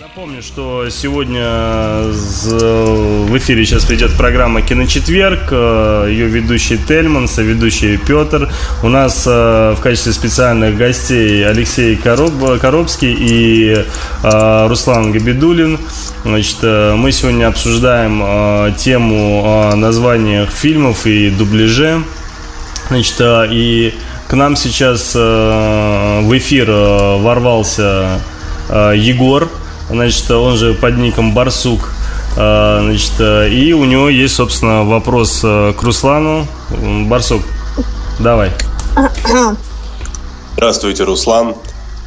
Напомню, что сегодня в эфире сейчас придет программа «Киночетверг». Э, Ее ведущий Тельман, соведущий Петр. У нас э, в качестве специальных гостей Алексей Короб, Коробский и э, Руслан Габидулин. Значит, мы сегодня обсуждаем тему о фильмов и дубляже. Значит, и к нам сейчас в эфир ворвался Егор, значит, он же под ником Барсук. Значит, и у него есть, собственно, вопрос к Руслану. Барсук, давай. Здравствуйте, Руслан.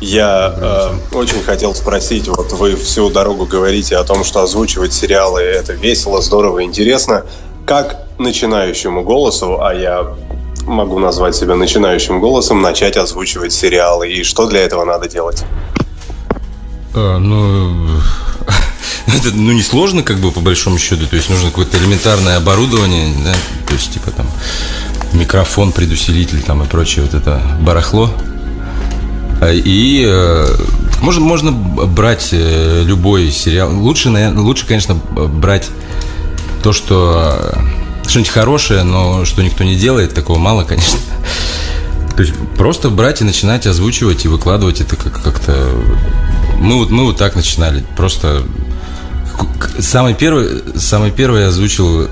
Я э, очень хотел спросить, вот вы всю дорогу говорите о том, что озвучивать сериалы это весело, здорово, интересно. Как начинающему голосу, а я могу назвать себя начинающим голосом, начать озвучивать сериалы? И что для этого надо делать? А, ну, это ну, не сложно, как бы, по большому счету. То есть нужно какое-то элементарное оборудование, да, то есть, типа там микрофон, предусилитель там и прочее вот это барахло. А, и э, можно, можно брать э, любой сериал. Лучше, наверное, лучше, конечно, брать то, что что-нибудь хорошее, но что никто не делает, такого мало, конечно. То есть просто брать и начинать озвучивать и выкладывать это как- как-то мы вот, мы вот так начинали. Просто самый первый, самый первый я озвучил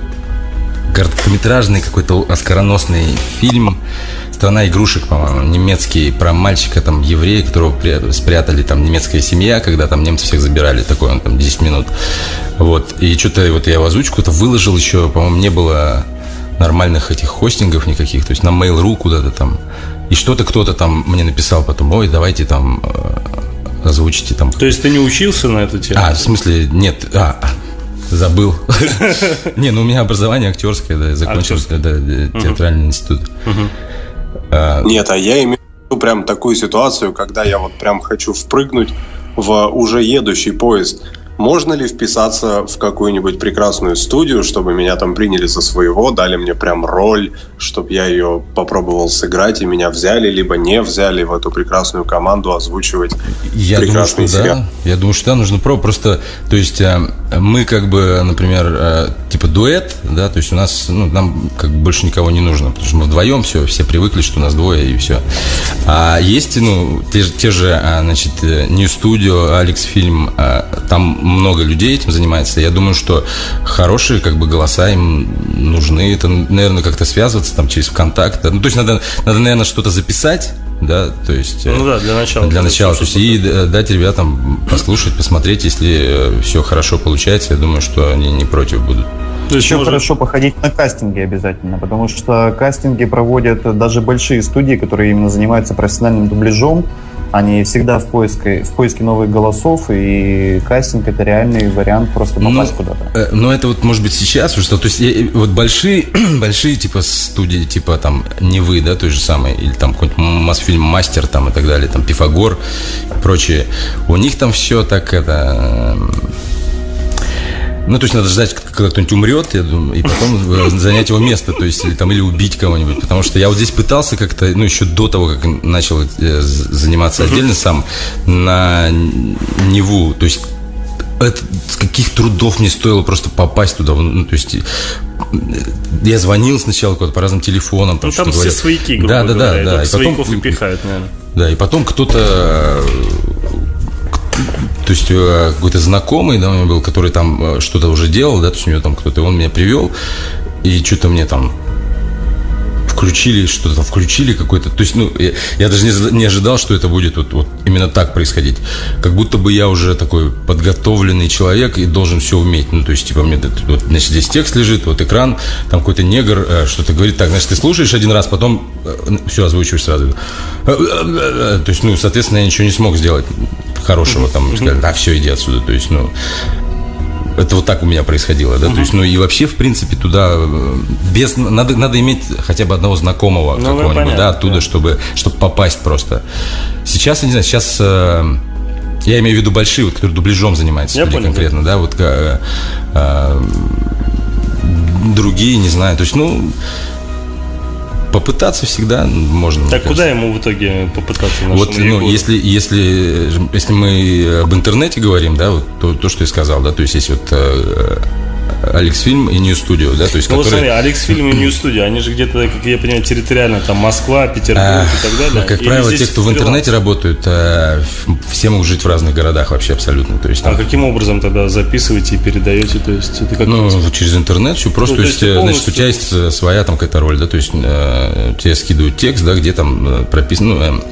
короткометражный какой-то оскароносный фильм «Страна игрушек», по-моему, немецкий, про мальчика, там, еврея, которого спрятали, там, немецкая семья, когда там немцы всех забирали, такой он, там, 10 минут. Вот, и что-то вот я его озвучку-то выложил еще, по-моему, не было нормальных этих хостингов никаких, то есть на Mail.ru куда-то там. И что-то кто-то там мне написал потом, ой, давайте там озвучите там. То есть ты не учился на эту тему? А, в смысле, нет, а, забыл. Не, ну у меня образование актерское, да, закончил театральный институт. А, нет, а я имею в виду прям такую ситуацию, когда я вот прям хочу впрыгнуть в уже едущий поезд можно ли вписаться в какую-нибудь прекрасную студию, чтобы меня там приняли за своего, дали мне прям роль, чтобы я ее попробовал сыграть, и меня взяли, либо не взяли в эту прекрасную команду озвучивать я прекрасный думаю, что сериал? Да. Я думаю, что да, нужно пробовать. Просто, то есть, э, мы как бы, например, э, типа дуэт, да, то есть у нас, ну, нам как бы больше никого не нужно, потому что мы вдвоем все, все привыкли, что у нас двое, и все. А есть, ну, те, те же, а, значит, э, New Studio, Алекс Фильм, там много людей этим занимается. Я думаю, что хорошие как бы голоса им нужны. Это, наверное, как-то связываться там через ВКонтакт. Ну, то есть надо, надо наверное, что-то записать, да, то есть... Ну да, для начала. Для начала, то есть и дать ребятам послушать, посмотреть, если э, все хорошо получается, я думаю, что они не против будут. То есть Еще может... хорошо походить на кастинги обязательно, потому что кастинги проводят даже большие студии, которые именно занимаются профессиональным дубляжом, они всегда в поиске, в поиске новых голосов, и кастинг это реальный вариант просто ну, попасть ну, куда-то. Э, ну, это вот может быть сейчас уже, то есть я, вот большие, большие типа студии, типа там не вы, да, той же самой, или там какой-нибудь Мосфильм Мастер там и так далее, там Пифагор и прочие, у них там все так это ну, то есть надо ждать, когда кто-нибудь умрет, я думаю, и потом э, занять его место, то есть или, там, или убить кого-нибудь. Потому что я вот здесь пытался как-то, ну, еще до того, как начал э, заниматься отдельно сам, на Неву, то есть это, с каких трудов мне стоило просто попасть туда. Ну, то есть я звонил сначала куда-то по разным телефонам. Там, ну, там все свояки, грубо да, да, говоря. Да, да, да. И потом, пихают, наверное. Да, и потом кто-то то есть э, какой-то знакомый, да, у меня был, который там э, что-то уже делал, да, то есть у него там кто-то, он меня привел, и что-то мне там включили что-то включили какой-то, то есть, ну, я, я даже не, не ожидал, что это будет вот, вот именно так происходить. Как будто бы я уже такой подготовленный человек и должен все уметь. Ну, то есть, типа, мне вот, значит, здесь текст лежит, вот экран, там какой-то негр э, что-то говорит, так, значит, ты слушаешь один раз, потом э, все озвучиваешь сразу. То есть, ну, соответственно, я ничего не смог сделать хорошего, там, сказать, да, все, иди отсюда. То есть, ну, это вот так у меня происходило, да, uh-huh. то есть, ну и вообще, в принципе, туда э, без надо надо иметь хотя бы одного знакомого ну, какого-нибудь, понятно, да, оттуда, да. чтобы чтобы попасть просто. Сейчас, я не знаю, сейчас э, я имею в виду большие, вот, которые дубляжом занимаются, я конкретно, да, вот э, э, другие, не знаю, то есть, ну попытаться всегда можно. Так куда ему в итоге попытаться? Вот, ну, если, если, если мы об интернете говорим, да, вот то, то, что я сказал, да, то есть есть вот э, Алекс Фильм и New Studio, да, то есть ну, которые... смотри, Алекс Фильм и New Studio, они же где-то, как я понимаю, территориально, там Москва, Петербург а, и так далее. Как Или правило, те, кто в интернете работают, э, все могут жить в разных городах вообще абсолютно. То есть, там... А каким образом тогда записываете и передаете? То есть, это как ну, через интернет все просто, ну, то есть, полностью... значит, у тебя есть э, своя там какая-то роль, да, то есть э, тебе скидывают текст, да, где там э, прописано, ну,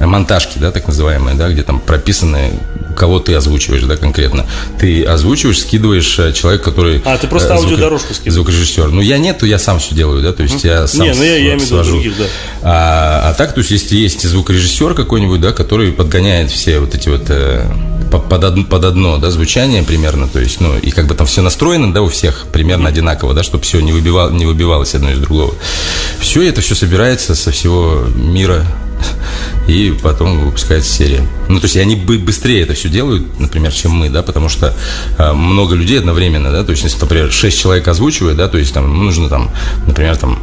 монтажки, да, так называемые, да, где там прописаны, кого ты озвучиваешь, да, конкретно. Ты озвучиваешь, скидываешь э, человек, который... А, ты просто э, аудиодорожку скидываешь. Звукорежиссер. Ну, я нет, то я сам все делаю, да, то есть я сам Не, ну я, я виду других, да. А, а так, то есть если есть звукорежиссер какой-нибудь, да, который подгоняет все вот эти вот э, под, одно, под одно, да, звучание примерно, то есть, ну, и как бы там все настроено, да, у всех примерно одинаково, да, чтобы все не, выбивал, не выбивалось одно из другого. Все это все собирается со всего мира и потом выпускается серия. Ну, то есть они быстрее это все делают, например, чем мы, да, потому что э, много людей одновременно, да, то есть, если, например, 6 человек озвучивает, да, то есть там нужно там, например, там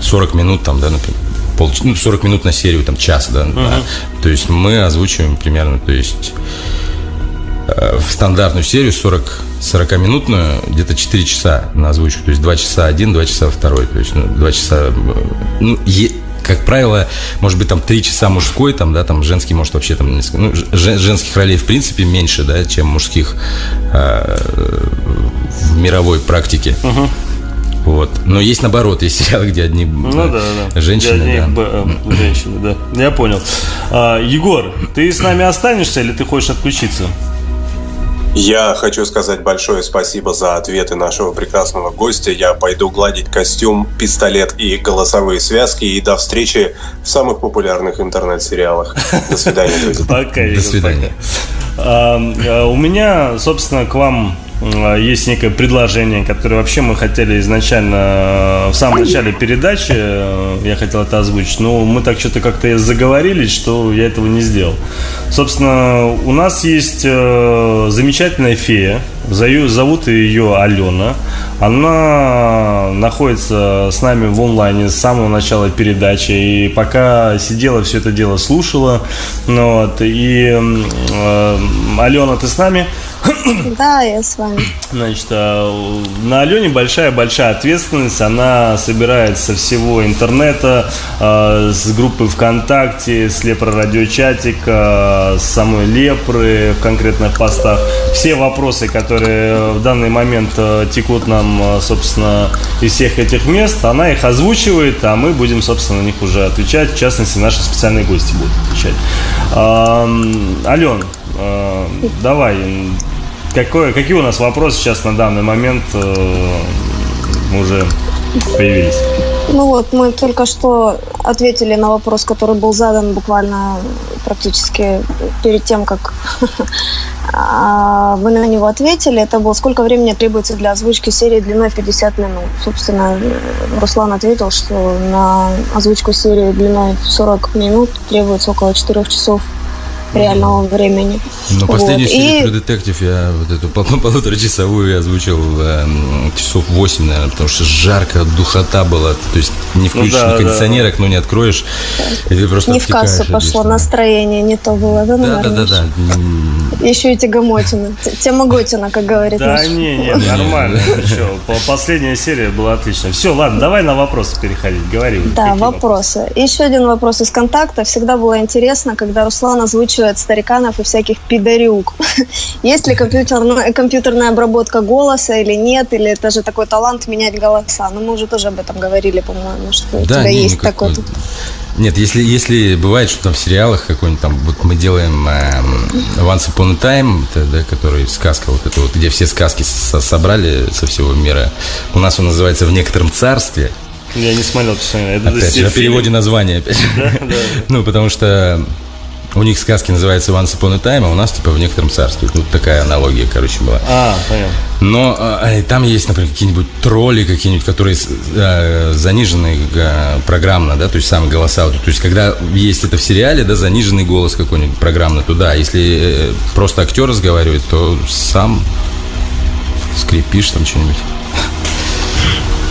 40 минут, там, да, например, пол, ну, 40 минут на серию, там, час, да, uh-huh. да. То есть мы озвучиваем примерно, то есть э, в стандартную серию 40 40-минутную где-то 4 часа на озвучку. То есть 2 часа один, 2 часа второй. То есть ну, 2 часа... Э, ну, е- как правило, может быть, там три часа мужской, там, да, там женский, может, вообще там несколько. Ну, женских ролей, в принципе, меньше, да, чем мужских э, в мировой практике. Угу. Вот. Но есть наоборот, есть сериалы, где одни ну, да, да. женщины. Где одни, да. Б, э, женщины, да. Я понял. А, Егор, ты с нами останешься или ты хочешь отключиться? Я хочу сказать большое спасибо за ответы нашего прекрасного гостя. Я пойду гладить костюм, пистолет и голосовые связки. И до встречи в самых популярных интернет-сериалах. До свидания, друзья. Пока, До свидания. А, у меня, собственно, к вам есть некое предложение, которое вообще мы хотели изначально э, в самом начале передачи, э, я хотел это озвучить, но мы так что-то как-то заговорились, что я этого не сделал. Собственно, у нас есть э, замечательная фея, зовут ее Алена. Она находится с нами в онлайне с самого начала передачи. И пока сидела, все это дело слушала. Ну, вот, и э, Алена, ты с нами? Да, я с вами. Значит, э, на Алене большая-большая ответственность. Она собирает со всего интернета, э, с группы ВКонтакте, с Лепро Радиочатик, э, с самой Лепры в конкретных постах. Все вопросы, которые в данный момент текут нам, собственно, из всех этих мест, она их озвучивает, а мы будем, собственно, на них уже отвечать. В частности, наши специальные гости будут отвечать. Ален, давай, какое, какие у нас вопросы сейчас на данный момент э, уже появились? Ну вот, мы только что ответили на вопрос, который был задан буквально практически перед тем, как а, вы на него ответили. Это было, сколько времени требуется для озвучки серии длиной 50 минут. Собственно, Руслан ответил, что на озвучку серии длиной 40 минут требуется около 4 часов реального времени. Но вот. последнюю серию и... True Detective я вот эту полуторачасовую озвучил э, часов 8, наверное, потому что жарко, духота была. То есть не включишь ну, да, ни кондиционерок, да. но не откроешь. И ты просто не в кассу пошло, настроение не то было, да, Да, да, да, да. Еще и тягомотина. Тема Готина, как говорит Да, не, не, нормально. Последняя серия была отличная. Все, ладно, давай на вопросы переходить. Говори. Да, вопросы. Еще один вопрос из контакта. Всегда было интересно, когда Руслан озвучивает от стариканов и всяких пидорюк. Есть ли компьютерная, компьютерная обработка голоса или нет, или это же такой талант менять голоса? Ну, мы уже тоже об этом говорили, по-моему, что да, у тебя не, есть такой... Нет, если, если бывает, что там в сериалах какой-нибудь там, вот мы делаем э, Once Upon a Time, это, да, который сказка вот это вот, где все сказки со собрали со всего мира. У нас он называется «В некотором царстве». Я не смотрел, честно. Это опять же, о переводе названия. Опять. Да, да. Ну, потому что у них сказки называются Once Upon a Time, а у нас типа в некотором царстве. Вот такая аналогия, короче, была. А, понятно. Но э, там есть, например, какие-нибудь тролли какие-нибудь, которые э, занижены э, программно, да, то есть сам голоса. То есть когда есть это в сериале, да, заниженный голос какой-нибудь программно туда. А если э, просто актер разговаривает, то сам скрипишь там что-нибудь.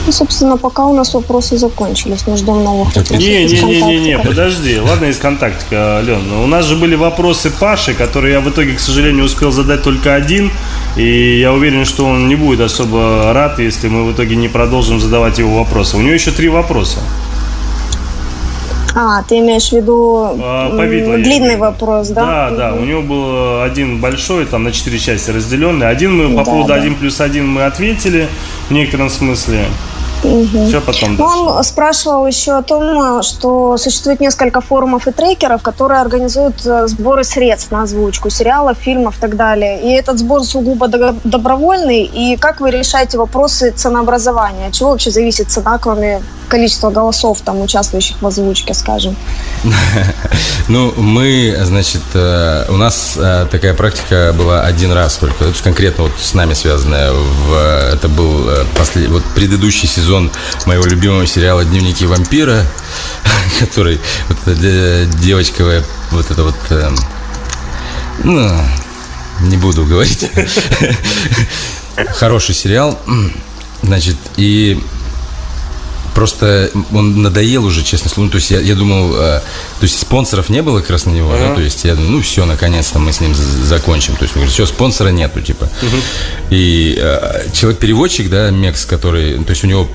Ну, собственно, пока у нас вопросы закончились. Мы ждем новых вопросов. Не-не-не, подожди. Ладно, из контактика, Ален. У нас же были вопросы Паши, которые я в итоге, к сожалению, успел задать только один. И я уверен, что он не будет особо рад, если мы в итоге не продолжим задавать его вопросы. У него еще три вопроса. А, ты имеешь в виду а, Повидло длинный вопрос, да? Да, угу. да. У него был один большой, там на четыре части разделенный. Один мы по да, поводу да. 1 плюс 1 мы ответили в некотором смысле. Угу. Что потом? Он спрашивал еще о том, что существует несколько форумов и трекеров, которые организуют э, сборы средств на озвучку сериалов, фильмов и так далее. И этот сбор сугубо добровольный. И как вы решаете вопросы ценообразования? От чего вообще зависит цена, кроме количества голосов, там, участвующих в озвучке, скажем? Ну, мы, значит, э, у нас э, такая практика была один раз только, это конкретно вот с нами связанная. Это был вот предыдущий сезон сезон моего любимого сериала «Дневники вампира», который вот эта девочка, вот это вот, э, ну, не буду говорить. Хороший сериал. Значит, и Просто он надоел уже, честно слово. Ну, то есть я, я думал, э, то есть спонсоров не было как раз на него, uh-huh. да, то есть я ну все, наконец-то мы с ним закончим. То есть, говорит, все, спонсора нету, типа. Uh-huh. И э, человек-переводчик, да, Мекс, который, то есть у него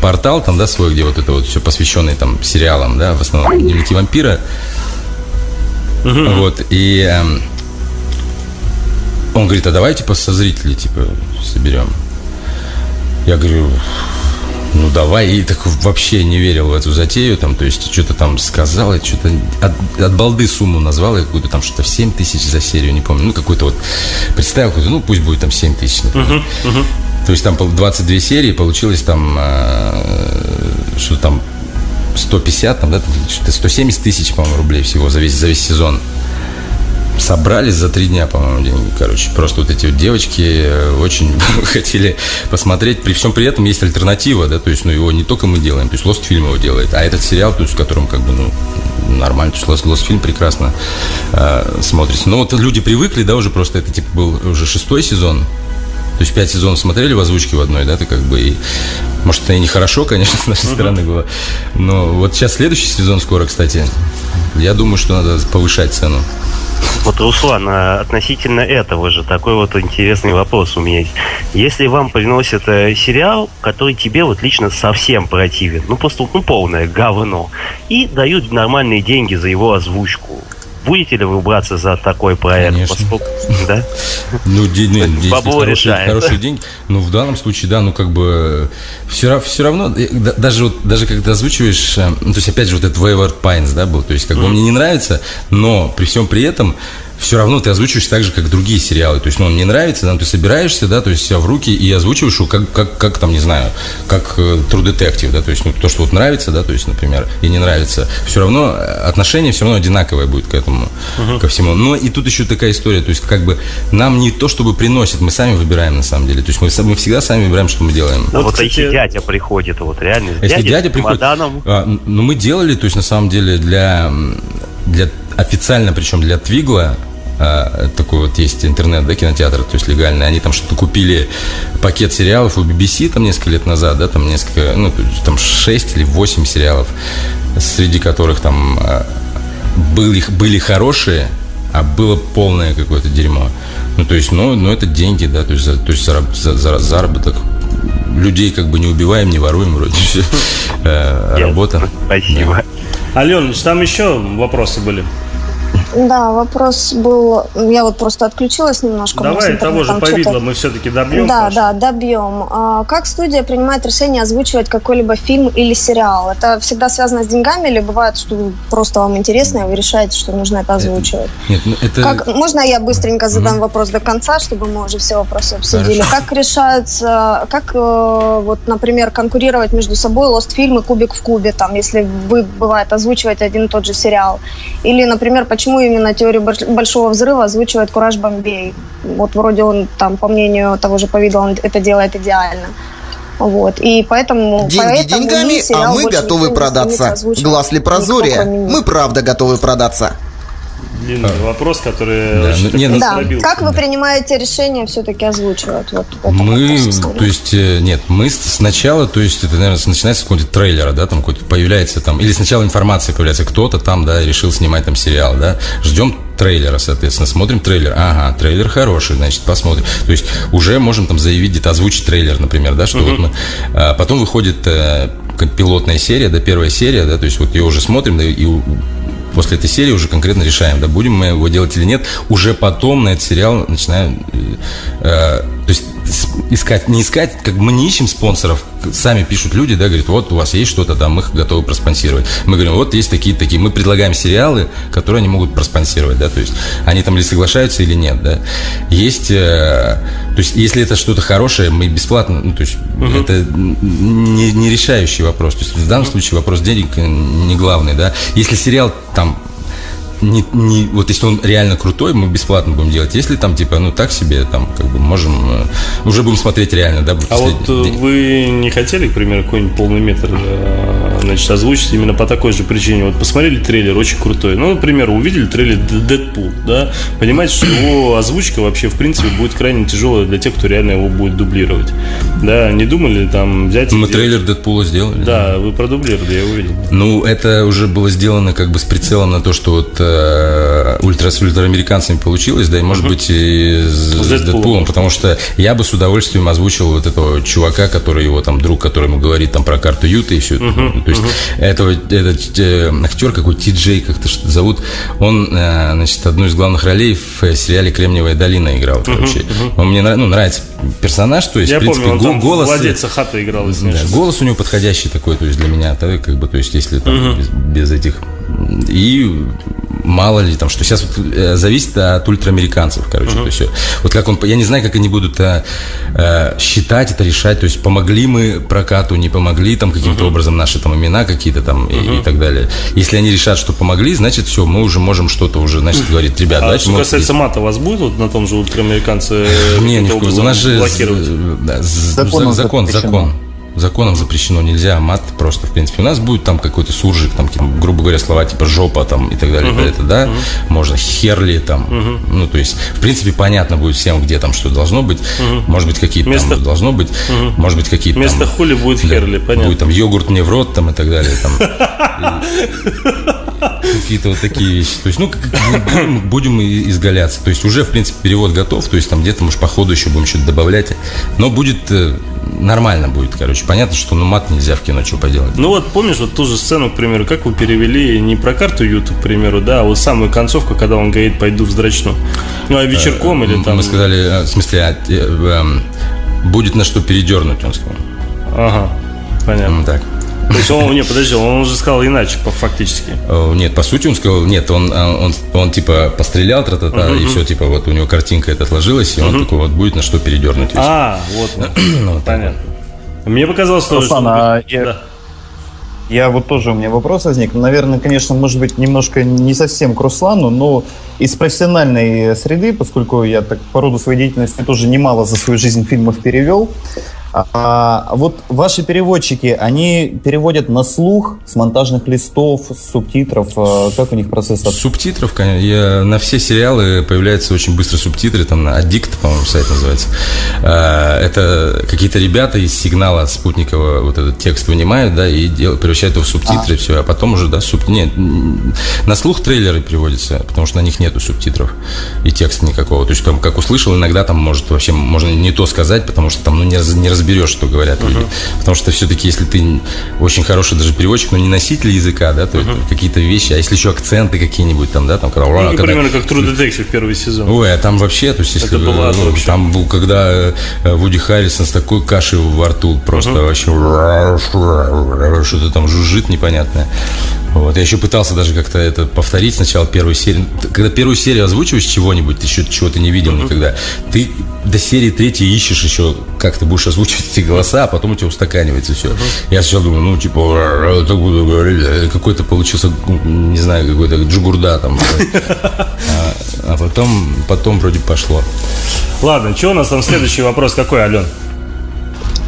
портал там, да, свой, где вот это вот все посвященный там сериалам, да, в основном дневники вампира. Uh-huh. Вот, и э, он говорит, а давайте типа со зрителей, типа, соберем. Я говорю, ну давай, и так вообще не верил в эту затею, там, то есть что-то там сказал, что-то от, от балды сумму назвал, я какую-то там что-то в 7 тысяч за серию, не помню, ну какой-то вот, представил какой-то, ну пусть будет там 7 тысяч, например. Uh-huh, uh-huh. То есть там 22 серии, получилось там, э, что там, 150, там, да, что-то 170 тысяч, по-моему, рублей всего за весь, за весь сезон собрались за три дня, по-моему, деньги. Короче, просто вот эти вот девочки э, очень хотели посмотреть. При всем при этом есть альтернатива, да, то есть, ну, его не только мы делаем, то есть Lost фильм его делает, а этот сериал, то есть, в котором, как бы, ну, нормально, то есть Lost, Lost фильм прекрасно э, смотрится. Но вот люди привыкли, да, уже просто это, типа, был уже шестой сезон, то есть пять сезонов смотрели в озвучке в одной, да, ты как бы и... Может, это и нехорошо, конечно, с нашей стороны было. Но вот сейчас следующий сезон скоро, кстати. Я думаю, что надо повышать цену. Вот, Руслан, а относительно этого же такой вот интересный вопрос у меня есть. Если вам приносят э, сериал, который тебе вот лично совсем противен, ну просто ну, полное говно, и дают нормальные деньги за его озвучку, Будете ли вы браться за такой проект? Конечно. Поскольку, да? Ну, деньги, хорошие, хорошие деньги. Ну, в данном случае, да, ну, как бы все, все равно, э, даже вот, даже когда озвучиваешь, э, ну, то есть, опять же, вот этот Wayward Pines, да, был, то есть, как бы мне не нравится, но при всем при этом все равно ты озвучиваешь так же, как другие сериалы. То есть, ну, он мне нравится, да, ты собираешься, да, то есть себя в руки и озвучиваешь его как, как, как там, не знаю, как э, True Detective, да, то есть, ну, то, что вот нравится, да, то есть, например, и не нравится, все равно э, отношение все равно одинаковое будет к этому, uh-huh. ко всему. Но и тут еще такая история, то есть, как бы нам не то, чтобы приносит, мы сами выбираем на самом деле. То есть, мы, мы всегда сами выбираем, что мы делаем. А вот, вот кстати, если дядя приходит, вот реально, если дядя, дядя приходит, а, ну, мы делали, то есть, на самом деле, для, для официально, причем для Твигла, а, такой вот есть интернет, да, кинотеатр, то есть легальный, они там что-то купили пакет сериалов у BBC там несколько лет назад, да, там несколько, ну, там 6 или 8 сериалов, среди которых там а, были, были хорошие, а было полное какое-то дерьмо. Ну, то есть, ну, ну это деньги, да, то есть, за, то есть за, за, заработок людей как бы не убиваем, не воруем вроде все. Э, работа. Спасибо. Ален, там еще вопросы были? Да, вопрос был, я вот просто отключилась немножко. Давай того же повидло мы все-таки добьем. Да, Паша. да, добьем. А, как студия принимает решение озвучивать какой-либо фильм или сериал? Это всегда связано с деньгами или бывает, что просто вам интересно, и вы решаете, что нужно это озвучивать? Нет, ну это... Как, можно я быстренько задам mm-hmm. вопрос до конца, чтобы мы уже все вопросы обсудили? Хорошо. Как решается, как, э, вот, например, конкурировать между собой Lost фильм и Кубик в кубе, там, если вы, бывает, озвучиваете один и тот же сериал? Или, например, почему почему именно теорию большого взрыва озвучивает Кураж Бомбей. Вот вроде он там, по мнению того же Повидла, он это делает идеально. Вот. И поэтому, Деньги поэтому деньгами, а мы готовы продаться. Глаз ли прозория? Мы правда готовы продаться длинный а. вопрос, который да, ну, не, ну, да. Как вы принимаете решение все-таки озвучивать? Вот, мы, то есть, э, нет, мы сначала, то есть, это, наверное, начинается с какого-то трейлера, да, там какой-то появляется там, или сначала информация появляется, кто-то там, да, решил снимать там сериал, да, ждем трейлера, соответственно, смотрим трейлер, ага, трейлер хороший, значит, посмотрим. То есть уже можем там заявить, где-то озвучить трейлер, например, да, что uh-huh. вот мы... А, потом выходит э, пилотная серия, да, первая серия, да, то есть вот ее уже смотрим, да, и после этой серии уже конкретно решаем, да, будем мы его делать или нет. Уже потом на этот сериал начинаем, э, э то есть искать, не искать, как мы не ищем спонсоров, сами пишут люди, да, говорят, вот у вас есть что-то там, мы готовы проспонсировать. Мы говорим, вот есть такие такие, мы предлагаем сериалы, которые они могут проспонсировать, да, то есть они там или соглашаются или нет, да. Есть, э, то есть если это что-то хорошее, мы бесплатно, ну, то есть угу. это не, не решающий вопрос, то есть в данном случае вопрос денег не главный, да. Если сериал там не, не, вот если он реально крутой, мы бесплатно будем делать. Если там, типа, ну так себе, там, как бы можем, э, уже будем смотреть реально, да. А вот э, день. вы не хотели, к примеру, какой-нибудь полный метр, э, значит, озвучить именно по такой же причине? Вот посмотрели трейлер, очень крутой. Ну, например, увидели трейлер Дэдпул, да, понимаете, что его озвучка вообще, в принципе, будет крайне тяжелая для тех, кто реально его будет дублировать. Да, не думали там взять... Мы трейлер Дэдпула сделали. Да, вы продублировали, я увидел. Ну, это уже было сделано как бы с прицелом на то, что вот Э, ультра с ультраамериканцами получилось, да, и может uh-huh. быть и с, с Дэдпулом, потому что я бы с удовольствием озвучил вот этого чувака, который его там друг, который ему говорит там про карту Юта и все. Uh-huh. Есть uh-huh. этого этот э, актер какой Ти Джей как-то что зовут, он э, значит одну из главных ролей в сериале Кремниевая долина играл, короче. Uh-huh. Uh-huh. Он мне ну, нравится персонаж, то есть я в принципе помню, он голос владельца хата играл, если да, голос у него подходящий такой, то есть для меня, как бы, то есть если там uh-huh. без, без этих и мало ли там, что сейчас вот, э, зависит от ультраамериканцев, короче, uh-huh. то есть вот как он, я не знаю, как они будут а, а, считать это, решать, то есть помогли мы прокату, не помогли там каким-то uh-huh. образом наши там имена какие-то там uh-huh. и, и так далее. Если они решат, что помогли, значит все, мы уже можем что-то уже, значит, говорить, ребят, а давайте. Что касается мата, у вас будет вот на том же ультраамериканце? Не, не, у нас же закон, закон, закон законом запрещено, нельзя мат просто, в принципе. У нас будет там какой-то суржик, там, грубо говоря, слова типа жопа там и так далее, uh-huh. это, да, uh-huh. можно херли там, uh-huh. ну, то есть, в принципе, понятно будет всем, где там что должно быть, uh-huh. может быть, какие-то Место... там должно быть, uh-huh. может быть, какие-то Вместо там... хули будет да, херли, понятно. Будет там йогурт мне в рот там и так далее, там. Какие-то вот такие вещи. То есть, ну, будем изгаляться. То есть, уже, в принципе, перевод готов. То есть, там где-то, может, по ходу еще будем что-то добавлять. Но будет э, нормально будет, короче. Понятно, что ну мат нельзя в кино, что поделать. Ну вот помнишь вот ту же сцену, к примеру, как вы перевели не про карту YouTube, к примеру, да, а вот самую концовку, когда он говорит, пойду вздрачну. Ну, а вечерком или там... Мы сказали, э, в смысле, а, э, эм, будет на что передернуть, он сказал. Ага, понятно. Так. То есть он, не, подожди, он уже сказал иначе, фактически. Э, нет, по сути он сказал, нет, он, он, он, типа пострелял, тра та та uh-huh. и все, типа вот у него картинка это отложилась, и uh-huh. он такой вот будет на что передернуть. А, вот, ну, понятно. Мне показалось, что... Руслан, а я... Да. Я вот тоже у меня вопрос возник. Наверное, конечно, может быть, немножко не совсем к Руслану, но из профессиональной среды, поскольку я так по роду своей деятельности тоже немало за свою жизнь фильмов перевел, а, вот ваши переводчики, они переводят на слух с монтажных листов, с субтитров. А, как у них процесс? Субтитров, конечно. Я, на все сериалы появляются очень быстро субтитры. Там на Addict, по-моему, сайт называется. А, это какие-то ребята из сигнала спутникового вот этот текст вынимают, да, и делают, превращают его в субтитры, а. все. А потом уже, да, суб... Нет, на слух трейлеры переводятся, потому что на них нету субтитров и текста никакого. То есть, там, как услышал, иногда там может вообще можно не то сказать, потому что там ну, не, не раз разберешь, что говорят uh-huh. люди. Потому что все-таки, если ты очень хороший даже переводчик, но не носитель языка, да, то uh-huh. какие-то вещи, а если еще акценты какие-нибудь там, да, там, когда... Ну, когда... примерно как True Detective первый сезон. Ой, а там вообще, то есть, если... Это было ну, там был, когда э, Вуди Харрисон с такой кашей во рту, просто uh-huh. вообще что-то там жужжит непонятное. Вот, я еще пытался даже как-то это повторить сначала первую серию. Когда первую серию озвучиваешь чего-нибудь, ты еще чего ты не видел uh-huh. никогда, ты до серии третьей ищешь еще, как ты будешь озвучивать эти голоса, а потом у тебя устаканивается все. Я сначала думаю, ну, типа, так буду говорить, какой-то получился, не знаю, какой-то джигурда там. А, а потом, потом вроде пошло. Ладно, что у нас там следующий вопрос какой, Ален?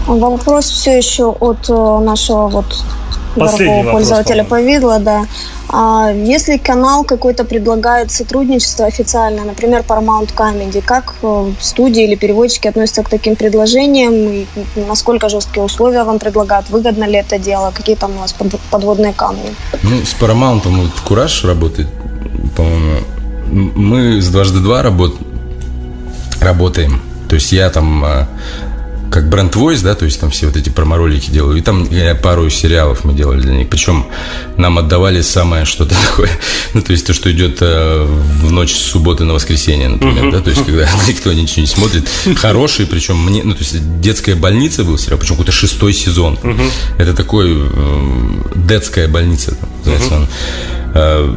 Вопрос все еще от э, нашего вот дорогого пользователя повидло, да. А если канал какой-то предлагает сотрудничество официальное, например, Paramount Comedy, как э, студии или переводчики относятся к таким предложениям? И насколько жесткие условия вам предлагают? Выгодно ли это дело? Какие там у вас подводные камни? Ну, с Paramount вот Кураж работает, по-моему. Мы с дважды два работ... работаем. То есть я там э, как бренд Voice, да, то есть там все вот эти промо-ролики делаю. И там э, пару сериалов мы делали для них. Причем нам отдавали самое что-то такое. Ну, то есть то, что идет э, в ночь с субботы на воскресенье, например, да, то есть когда никто ничего не смотрит. Хороший, причем мне, ну, то есть детская больница был сериал, причем какой-то шестой сезон. Это такой э, детская больница, называется он э,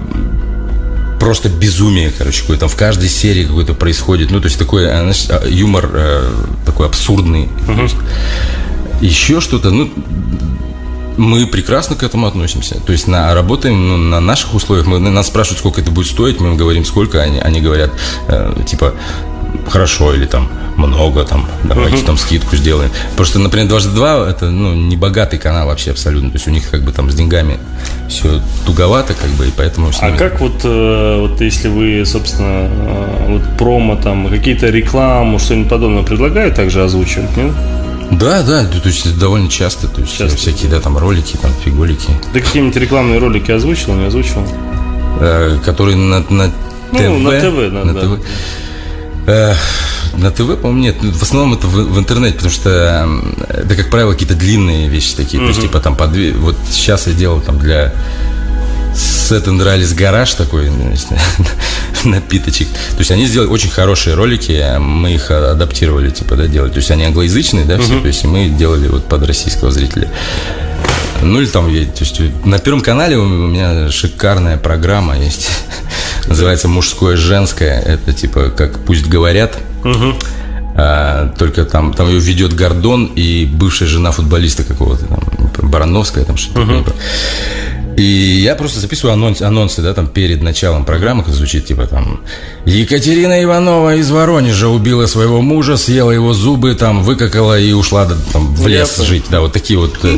просто безумие, короче, какое там в каждой серии какое-то происходит. Ну, то есть такой э, значит, а, юмор э, такой абсурдный. Есть, еще что-то, ну, мы прекрасно к этому относимся. То есть на, работаем ну, на наших условиях. Мы, нас спрашивают, сколько это будет стоить, мы им говорим, сколько, они, они говорят, э, типа, хорошо или там много, там, давайте uh-huh. там скидку сделаем. Потому что, например, дважды два это ну, не богатый канал вообще абсолютно. То есть у них как бы там с деньгами все туговато, как бы, и поэтому. А как вот, э, вот если вы, собственно, э, вот промо там, какие-то рекламу, что-нибудь подобное предлагают также озвучивать, нет? Да, да, то есть довольно часто, то есть часто. всякие, да, там ролики, там фигулики. Ты какие-нибудь рекламные ролики озвучил, не озвучил? Э, которые на, на ну, ТВ. на ТВ, на, на да. ТВ. Э, на ТВ, по-моему, нет. В основном это в, в интернете, потому что это, как правило, какие-то длинные вещи такие. Mm-hmm. То есть, типа, там, по две... Вот сейчас я делал там для Сет Эндралис гараж такой, напиточек. То есть они сделали очень хорошие ролики, мы их адаптировали, типа, да, делали. То есть они англоязычные, да, все, то есть мы делали вот под российского зрителя. Ну или там, то есть на Первом канале у меня шикарная программа есть, называется «Мужское женское», это типа как «Пусть говорят», угу. а, только там, там ее ведет Гордон и бывшая жена футболиста какого-то, там, Барановская, там что-то. Угу. И я просто записываю анонс, анонсы, да, там перед началом программы, как звучит, типа там Екатерина Иванова из Воронежа убила своего мужа, съела его зубы, там, выкакала и ушла там, в лес жить. Да, вот такие вот. Э,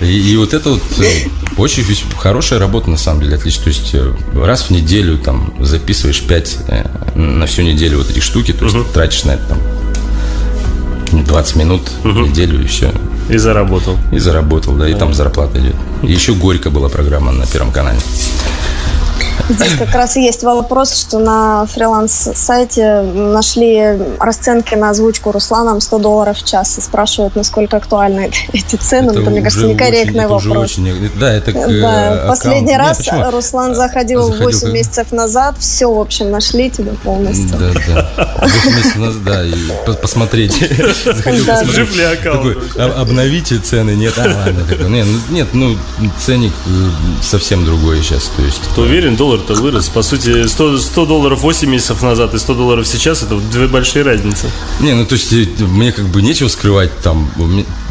и, и вот это вот э, очень хорошая работа, на самом деле, отлично. То есть э, раз в неделю там записываешь 5 на всю неделю вот эти штуки, то есть угу. тратишь на это там 20 минут угу. в неделю и все. И заработал. И заработал, да, и там зарплата идет. Еще Горько была программа на Первом канале. Здесь как раз и есть вопрос, что на фриланс-сайте нашли расценки на озвучку Русланом 100 долларов в час и спрашивают, насколько актуальны эти цены. Это, это мне кажется, некорректный очень, вопрос. Очень, да, это да, аккаунт. Последний Нет, раз почему? Руслан заходил, заходил 8 как... месяцев назад, все, в общем, нашли тебя полностью. Да, да. 8 месяцев назад, да, и посмотреть. Заходил посмотреть. Жив ли аккаунт? Обновите цены, нет, а, ладно. Нет, ну, ценник э, совсем другой сейчас. То есть, Ты уверен, доллар доллар-то вырос. По сути, 100, 100 долларов 8 месяцев назад и 100 долларов сейчас это две большие разницы. Не, ну то есть э, мне как бы нечего скрывать там.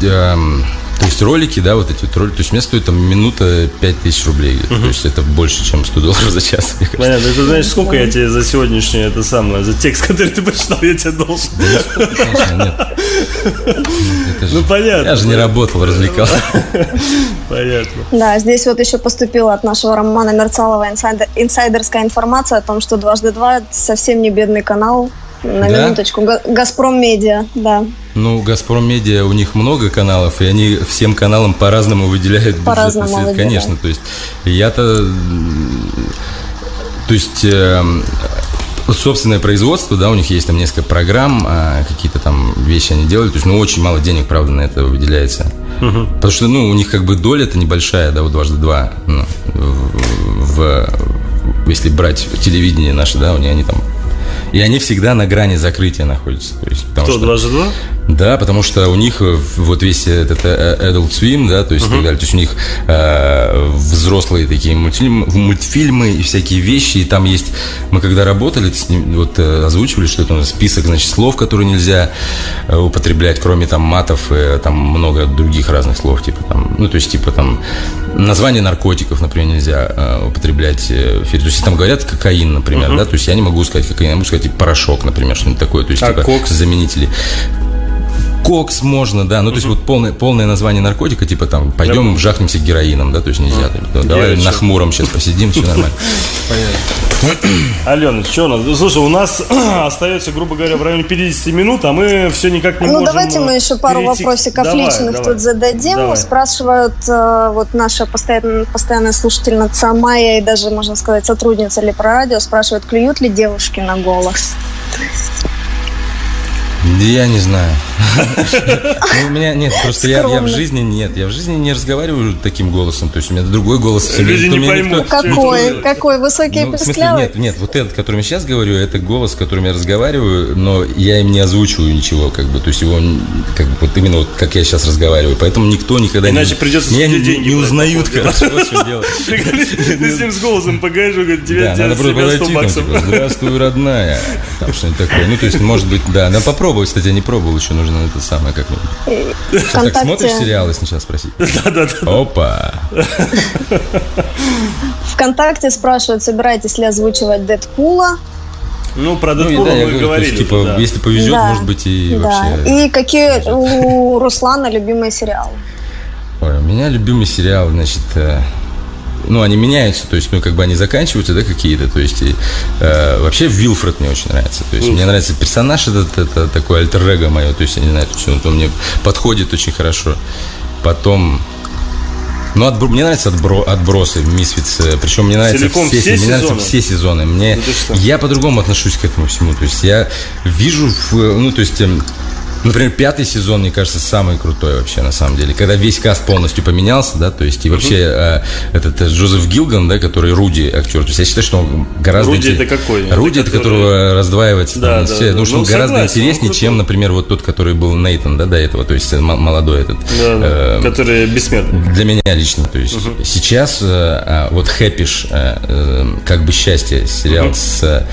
Эм, то есть ролики, да, вот эти вот ролики, то есть мне стоит там минута 5000 рублей. Uh-huh. То есть это больше, чем 100 долларов за час. Понятно, ты знаешь, сколько я тебе за сегодняшнее это самое, за текст, который ты прочитал, я тебе должен. нет. Ну, понятно. Я же не работал, развлекался. Понятно. Да, здесь вот еще поступила от нашего Романа Мерцалова инсайдерская информация о том, что дважды два совсем не бедный канал, на да? минуточку. Газпром Медиа, да. Ну, Газпром Медиа, у них много каналов, и они всем каналам по-разному выделяют по-разному бюджет. Конечно, то есть я-то... То есть э, собственное производство, да, у них есть там несколько программ, а какие-то там вещи они делают, то есть, ну, очень мало денег, правда, на это выделяется. Угу. Потому что, ну, у них как бы доля это небольшая, да, вот дважды два, ну, в, в, если брать телевидение наше, да, у них они там и они всегда на грани закрытия находятся. То есть, Кто, что, 2 за 2? Да, потому что у них э, вот весь этот э, Adult Swim, да, то есть uh-huh. так далее, то есть у них э, взрослые такие мультфильмы, мультфильмы и всякие вещи, и там есть, мы когда работали, с ним, вот э, озвучивали, что это список, значит, слов, которые нельзя э, употреблять, кроме там матов, и там много других разных слов, типа там, ну, то есть типа там название наркотиков, например, нельзя э, употреблять, э, то есть там говорят кокаин, например, uh-huh. да, то есть я не могу сказать кокаин, я могу сказать типа, порошок, например, что-нибудь такое, то есть а типа кокс? заменители. Кокс можно, да. Ну, то есть, вот полное, полное название наркотика, типа там, пойдем жахнемся героином, да, то есть нельзя. Ну, давай на хмуром сейчас посидим, все нормально. Понятно. Алена, что у нас? Слушай, у нас остается, грубо говоря, в районе 50 минут, а мы все никак не ну, можем Ну, давайте мы еще пару перейти... вопросиков давай, личных давай. тут зададим. Давай. Спрашивают э, вот наша постоянная, постоянная слушательница Майя и даже, можно сказать, сотрудница Лепрорадио, спрашивают, клюют ли девушки на голос? Я не знаю. Ну, у меня нет, просто я, в жизни нет. Я в жизни не разговариваю таким голосом. То есть у меня другой голос. Люди не поймут. Какой? Какой? Высокий ну, в смысле, нет, нет. Вот этот, которым я сейчас говорю, это голос, которым я разговариваю, но я им не озвучиваю ничего, как бы. То есть его, как бы, вот именно вот как я сейчас разговариваю. Поэтому никто никогда Иначе не... придется меня не, узнают, короче, вот что делать. Ты с ним с голосом погаешь, говорит, тебе надо просто подойти, типа, здравствуй, родная. Там что-нибудь такое. Ну, то есть, может быть, да. Надо попробовать, кстати, я не пробовал еще, нужно это самое как-нибудь. Сейчас так смотришь сериалы сначала спросить? Да-да-да. Опа! Вконтакте спрашивают, собираетесь ли озвучивать Дэдпула. Ну, про Дэдпула ну, да, мы говорю, говорили. Есть, типа, да. если повезет, да, может быть, и да. вообще. И какие у Руслана любимые сериалы? Ой, у меня любимый сериал, значит, э, ну, они меняются, то есть, ну, как бы они заканчиваются, да, какие-то, то есть, и, э, вообще Вилфред мне очень нравится, то есть, mm. мне нравится персонаж этот, это такой альтер мое, то есть, я не знаю, то есть, он, он мне подходит очень хорошо. Потом, ну, отбро... мне нравятся отбро... отбросы, Мисфиц. Причем мне нравятся Целиком все, все мне нравятся все сезоны. Мне... Ну, я по-другому отношусь к этому всему. То есть я вижу, в... ну, то есть эм, Например, пятый сезон, мне кажется, самый крутой вообще, на самом деле. Когда весь каст полностью поменялся, да, то есть и вообще uh-huh. э, этот э, Джозеф Гилган, да, который Руди актер, то есть я считаю, что он гораздо... Руди это какой? Руди это, который... которого раздваивается. Да, там, да, все, да. Ну, что ну, он гораздо интереснее, чем, например, вот тот, который был Нейтан, да, до этого, то есть молодой этот. Да. Э, который бессмертный. Для меня лично, то есть uh-huh. сейчас э, а, вот Хэппиш, э, э, как бы счастье, сериал uh-huh. с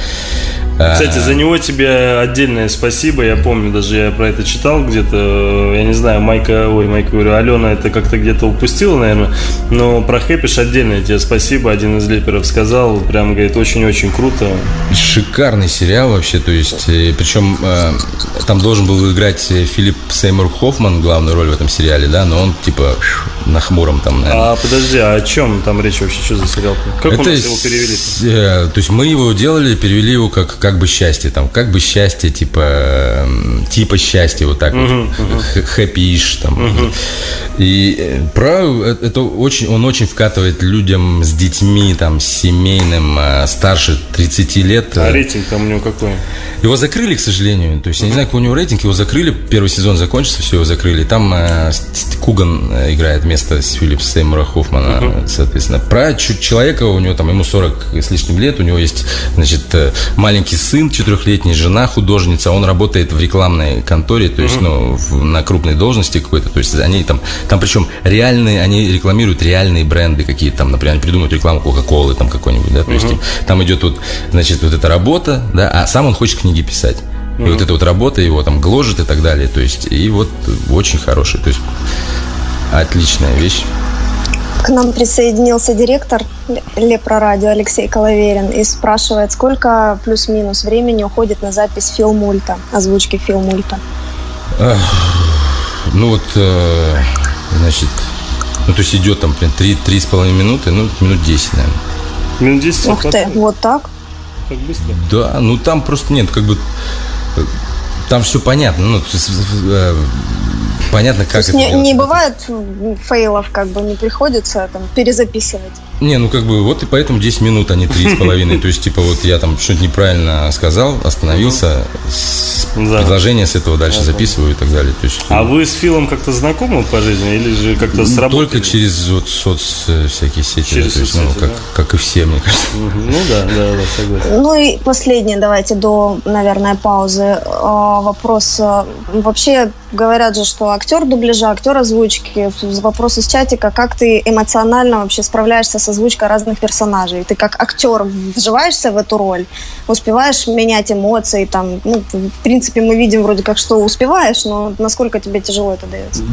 кстати, за него тебе отдельное спасибо. Я помню, даже я про это читал где-то. Я не знаю, Майка, ой, Майка, говорю, Алена это как-то где-то упустила, наверное. Но про Хэпиш отдельное тебе спасибо. Один из леперов сказал. Прям, говорит, очень-очень круто. Шикарный сериал вообще. То есть, э, причем э, там должен был играть Филипп Сеймур Хоффман главную роль в этом сериале, да, но он типа на хмуром там, наверное. А подожди, а о чем там речь вообще? Что за сериал? Как это, у нас его перевели? -то? Э, то есть мы его делали, перевели его как как бы счастье, там, как бы счастье, типа, типа счастья, вот так uh-huh, вот, хэппи-иш, там. Uh-huh. И э, про э, это очень, он очень вкатывает людям с детьми, там, семейным, э, старше 30 лет. А рейтинг там у него какой? Его закрыли, к сожалению, то есть я не знаю, какой у него рейтинг, его закрыли, первый сезон закончился, все, его закрыли. Там э, Куган играет вместо Филиппа Сеймура Хоффмана, uh-huh. соответственно. Про человека, у него там, ему 40 с лишним лет, у него есть, значит, маленький маленький сын четырехлетний, жена художница, он работает в рекламной конторе, то есть, ну, в, на крупной должности какой-то, то есть они там, там причем реальные, они рекламируют реальные бренды какие-то, там, например, они придумают рекламу Кока-Колы там какой-нибудь, да, то есть там идет вот, значит, вот эта работа, да, а сам он хочет книги писать. И вот эта вот работа его там гложет и так далее, то есть, и вот очень хороший, то есть, отличная вещь. К нам присоединился директор Лепрорадио Алексей Коловерин и спрашивает, сколько плюс-минус времени уходит на запись филмульта, озвучки филмульта. Ну вот, э, значит, ну то есть идет там три, три с половиной минуты, ну минут 10, наверное. Минут 10? Ух ты, вот так? Так быстро? Да, ну там просто нет, как бы там все понятно. Ну, э, понятно, как То есть это не, не бывает фейлов, как бы не приходится там перезаписывать. Не, ну как бы вот и поэтому 10 минут, а не 3,5. То есть, типа, вот я там что-то неправильно сказал, остановился, с да. предложение с этого дальше записываю и так далее. То есть, а вы с Филом как-то знакомы по жизни или же как-то ну, сработали? Только через вот соц э, всякие сети. Через то есть, ну, как, да? как и все, мне кажется. Ну да, да, да, согласен. Ну и последний, давайте до, наверное, паузы. А, вопрос. А, вообще говорят же, что актер дубляжа, актер озвучки, вопрос из чатика, как ты эмоционально вообще справляешься с озвучкой разных персонажей? Ты как актер вживаешься в эту роль, успеваешь менять эмоции, там, ну, в принципе, мы видим вроде как, что успеваешь, но насколько тебе тяжело это дается?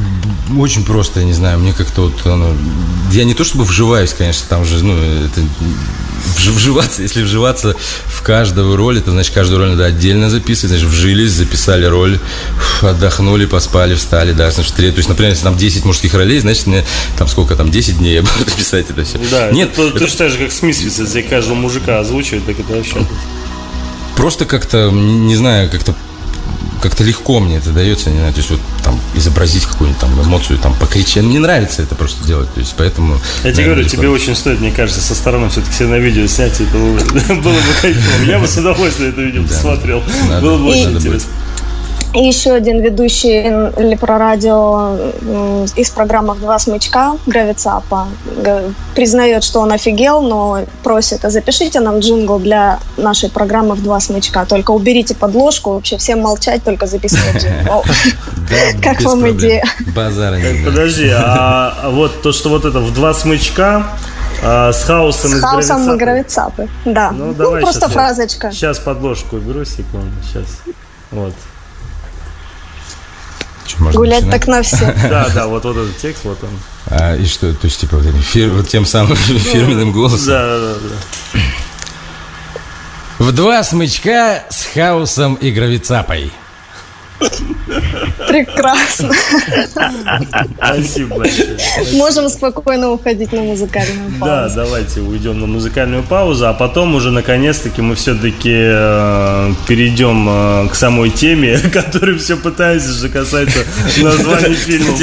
Очень просто, я не знаю, мне как-то вот оно... Я не то чтобы вживаюсь, конечно, там же, ну, это вживаться, если вживаться в каждую роль, это значит каждую роль надо отдельно записывать, значит вжились, записали роль, отдохнули, поспали, встали, да, значит, то есть, например, если там 10 мужских ролей, значит, мне там сколько там, 10 дней я буду писать это все. Да, Нет, это, это... ты считаешь, как с Мисфиц, если каждого мужика озвучивать, так это вообще... Просто как-то, не знаю, как-то как-то легко мне это дается, не знаю, то есть вот там изобразить какую-нибудь там эмоцию, там покричать. Мне нравится это просто делать, то есть поэтому... Я тебе говорю, тебе очень стоит, мне кажется, со стороны все-таки все на видео снять, это было бы кайфово. Я бы с удовольствием это видео посмотрел. Было бы очень интересно. И еще один ведущий Лепрорадио из программы «Два смычка» Гравицапа признает, что он офигел, но просит, а запишите нам джингл для нашей программы «В два смычка». Только уберите подложку, вообще всем молчать, только записывать джингл. Как вам идея? Базара Подожди, а вот то, что вот это «В два смычка», а, с хаосом с хаосом и гравицапы. Да. Ну, давай ну просто фразочка. Сейчас подложку уберу, секунду. Сейчас. Вот. Можно Гулять начинать. так на все. Да, да, вот, вот этот текст, вот он. А, и что, то есть, типа, вот, фир, вот тем самым фирменным голосом? Да, да, да. В два смычка с хаосом и гравицапой. Прекрасно. Спасибо большое. Можем спокойно уходить на музыкальную паузу. Да, давайте уйдем на музыкальную паузу, а потом уже наконец-таки мы все-таки э, перейдем э, к самой теме, которую все пытаемся, что касается названия фильма.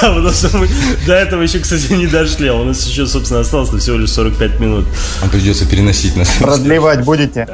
Да, потому что мы до этого еще, кстати, не дошли, а у нас еще, собственно, осталось всего лишь 45 минут. А придется переносить нас. Продлевать будете?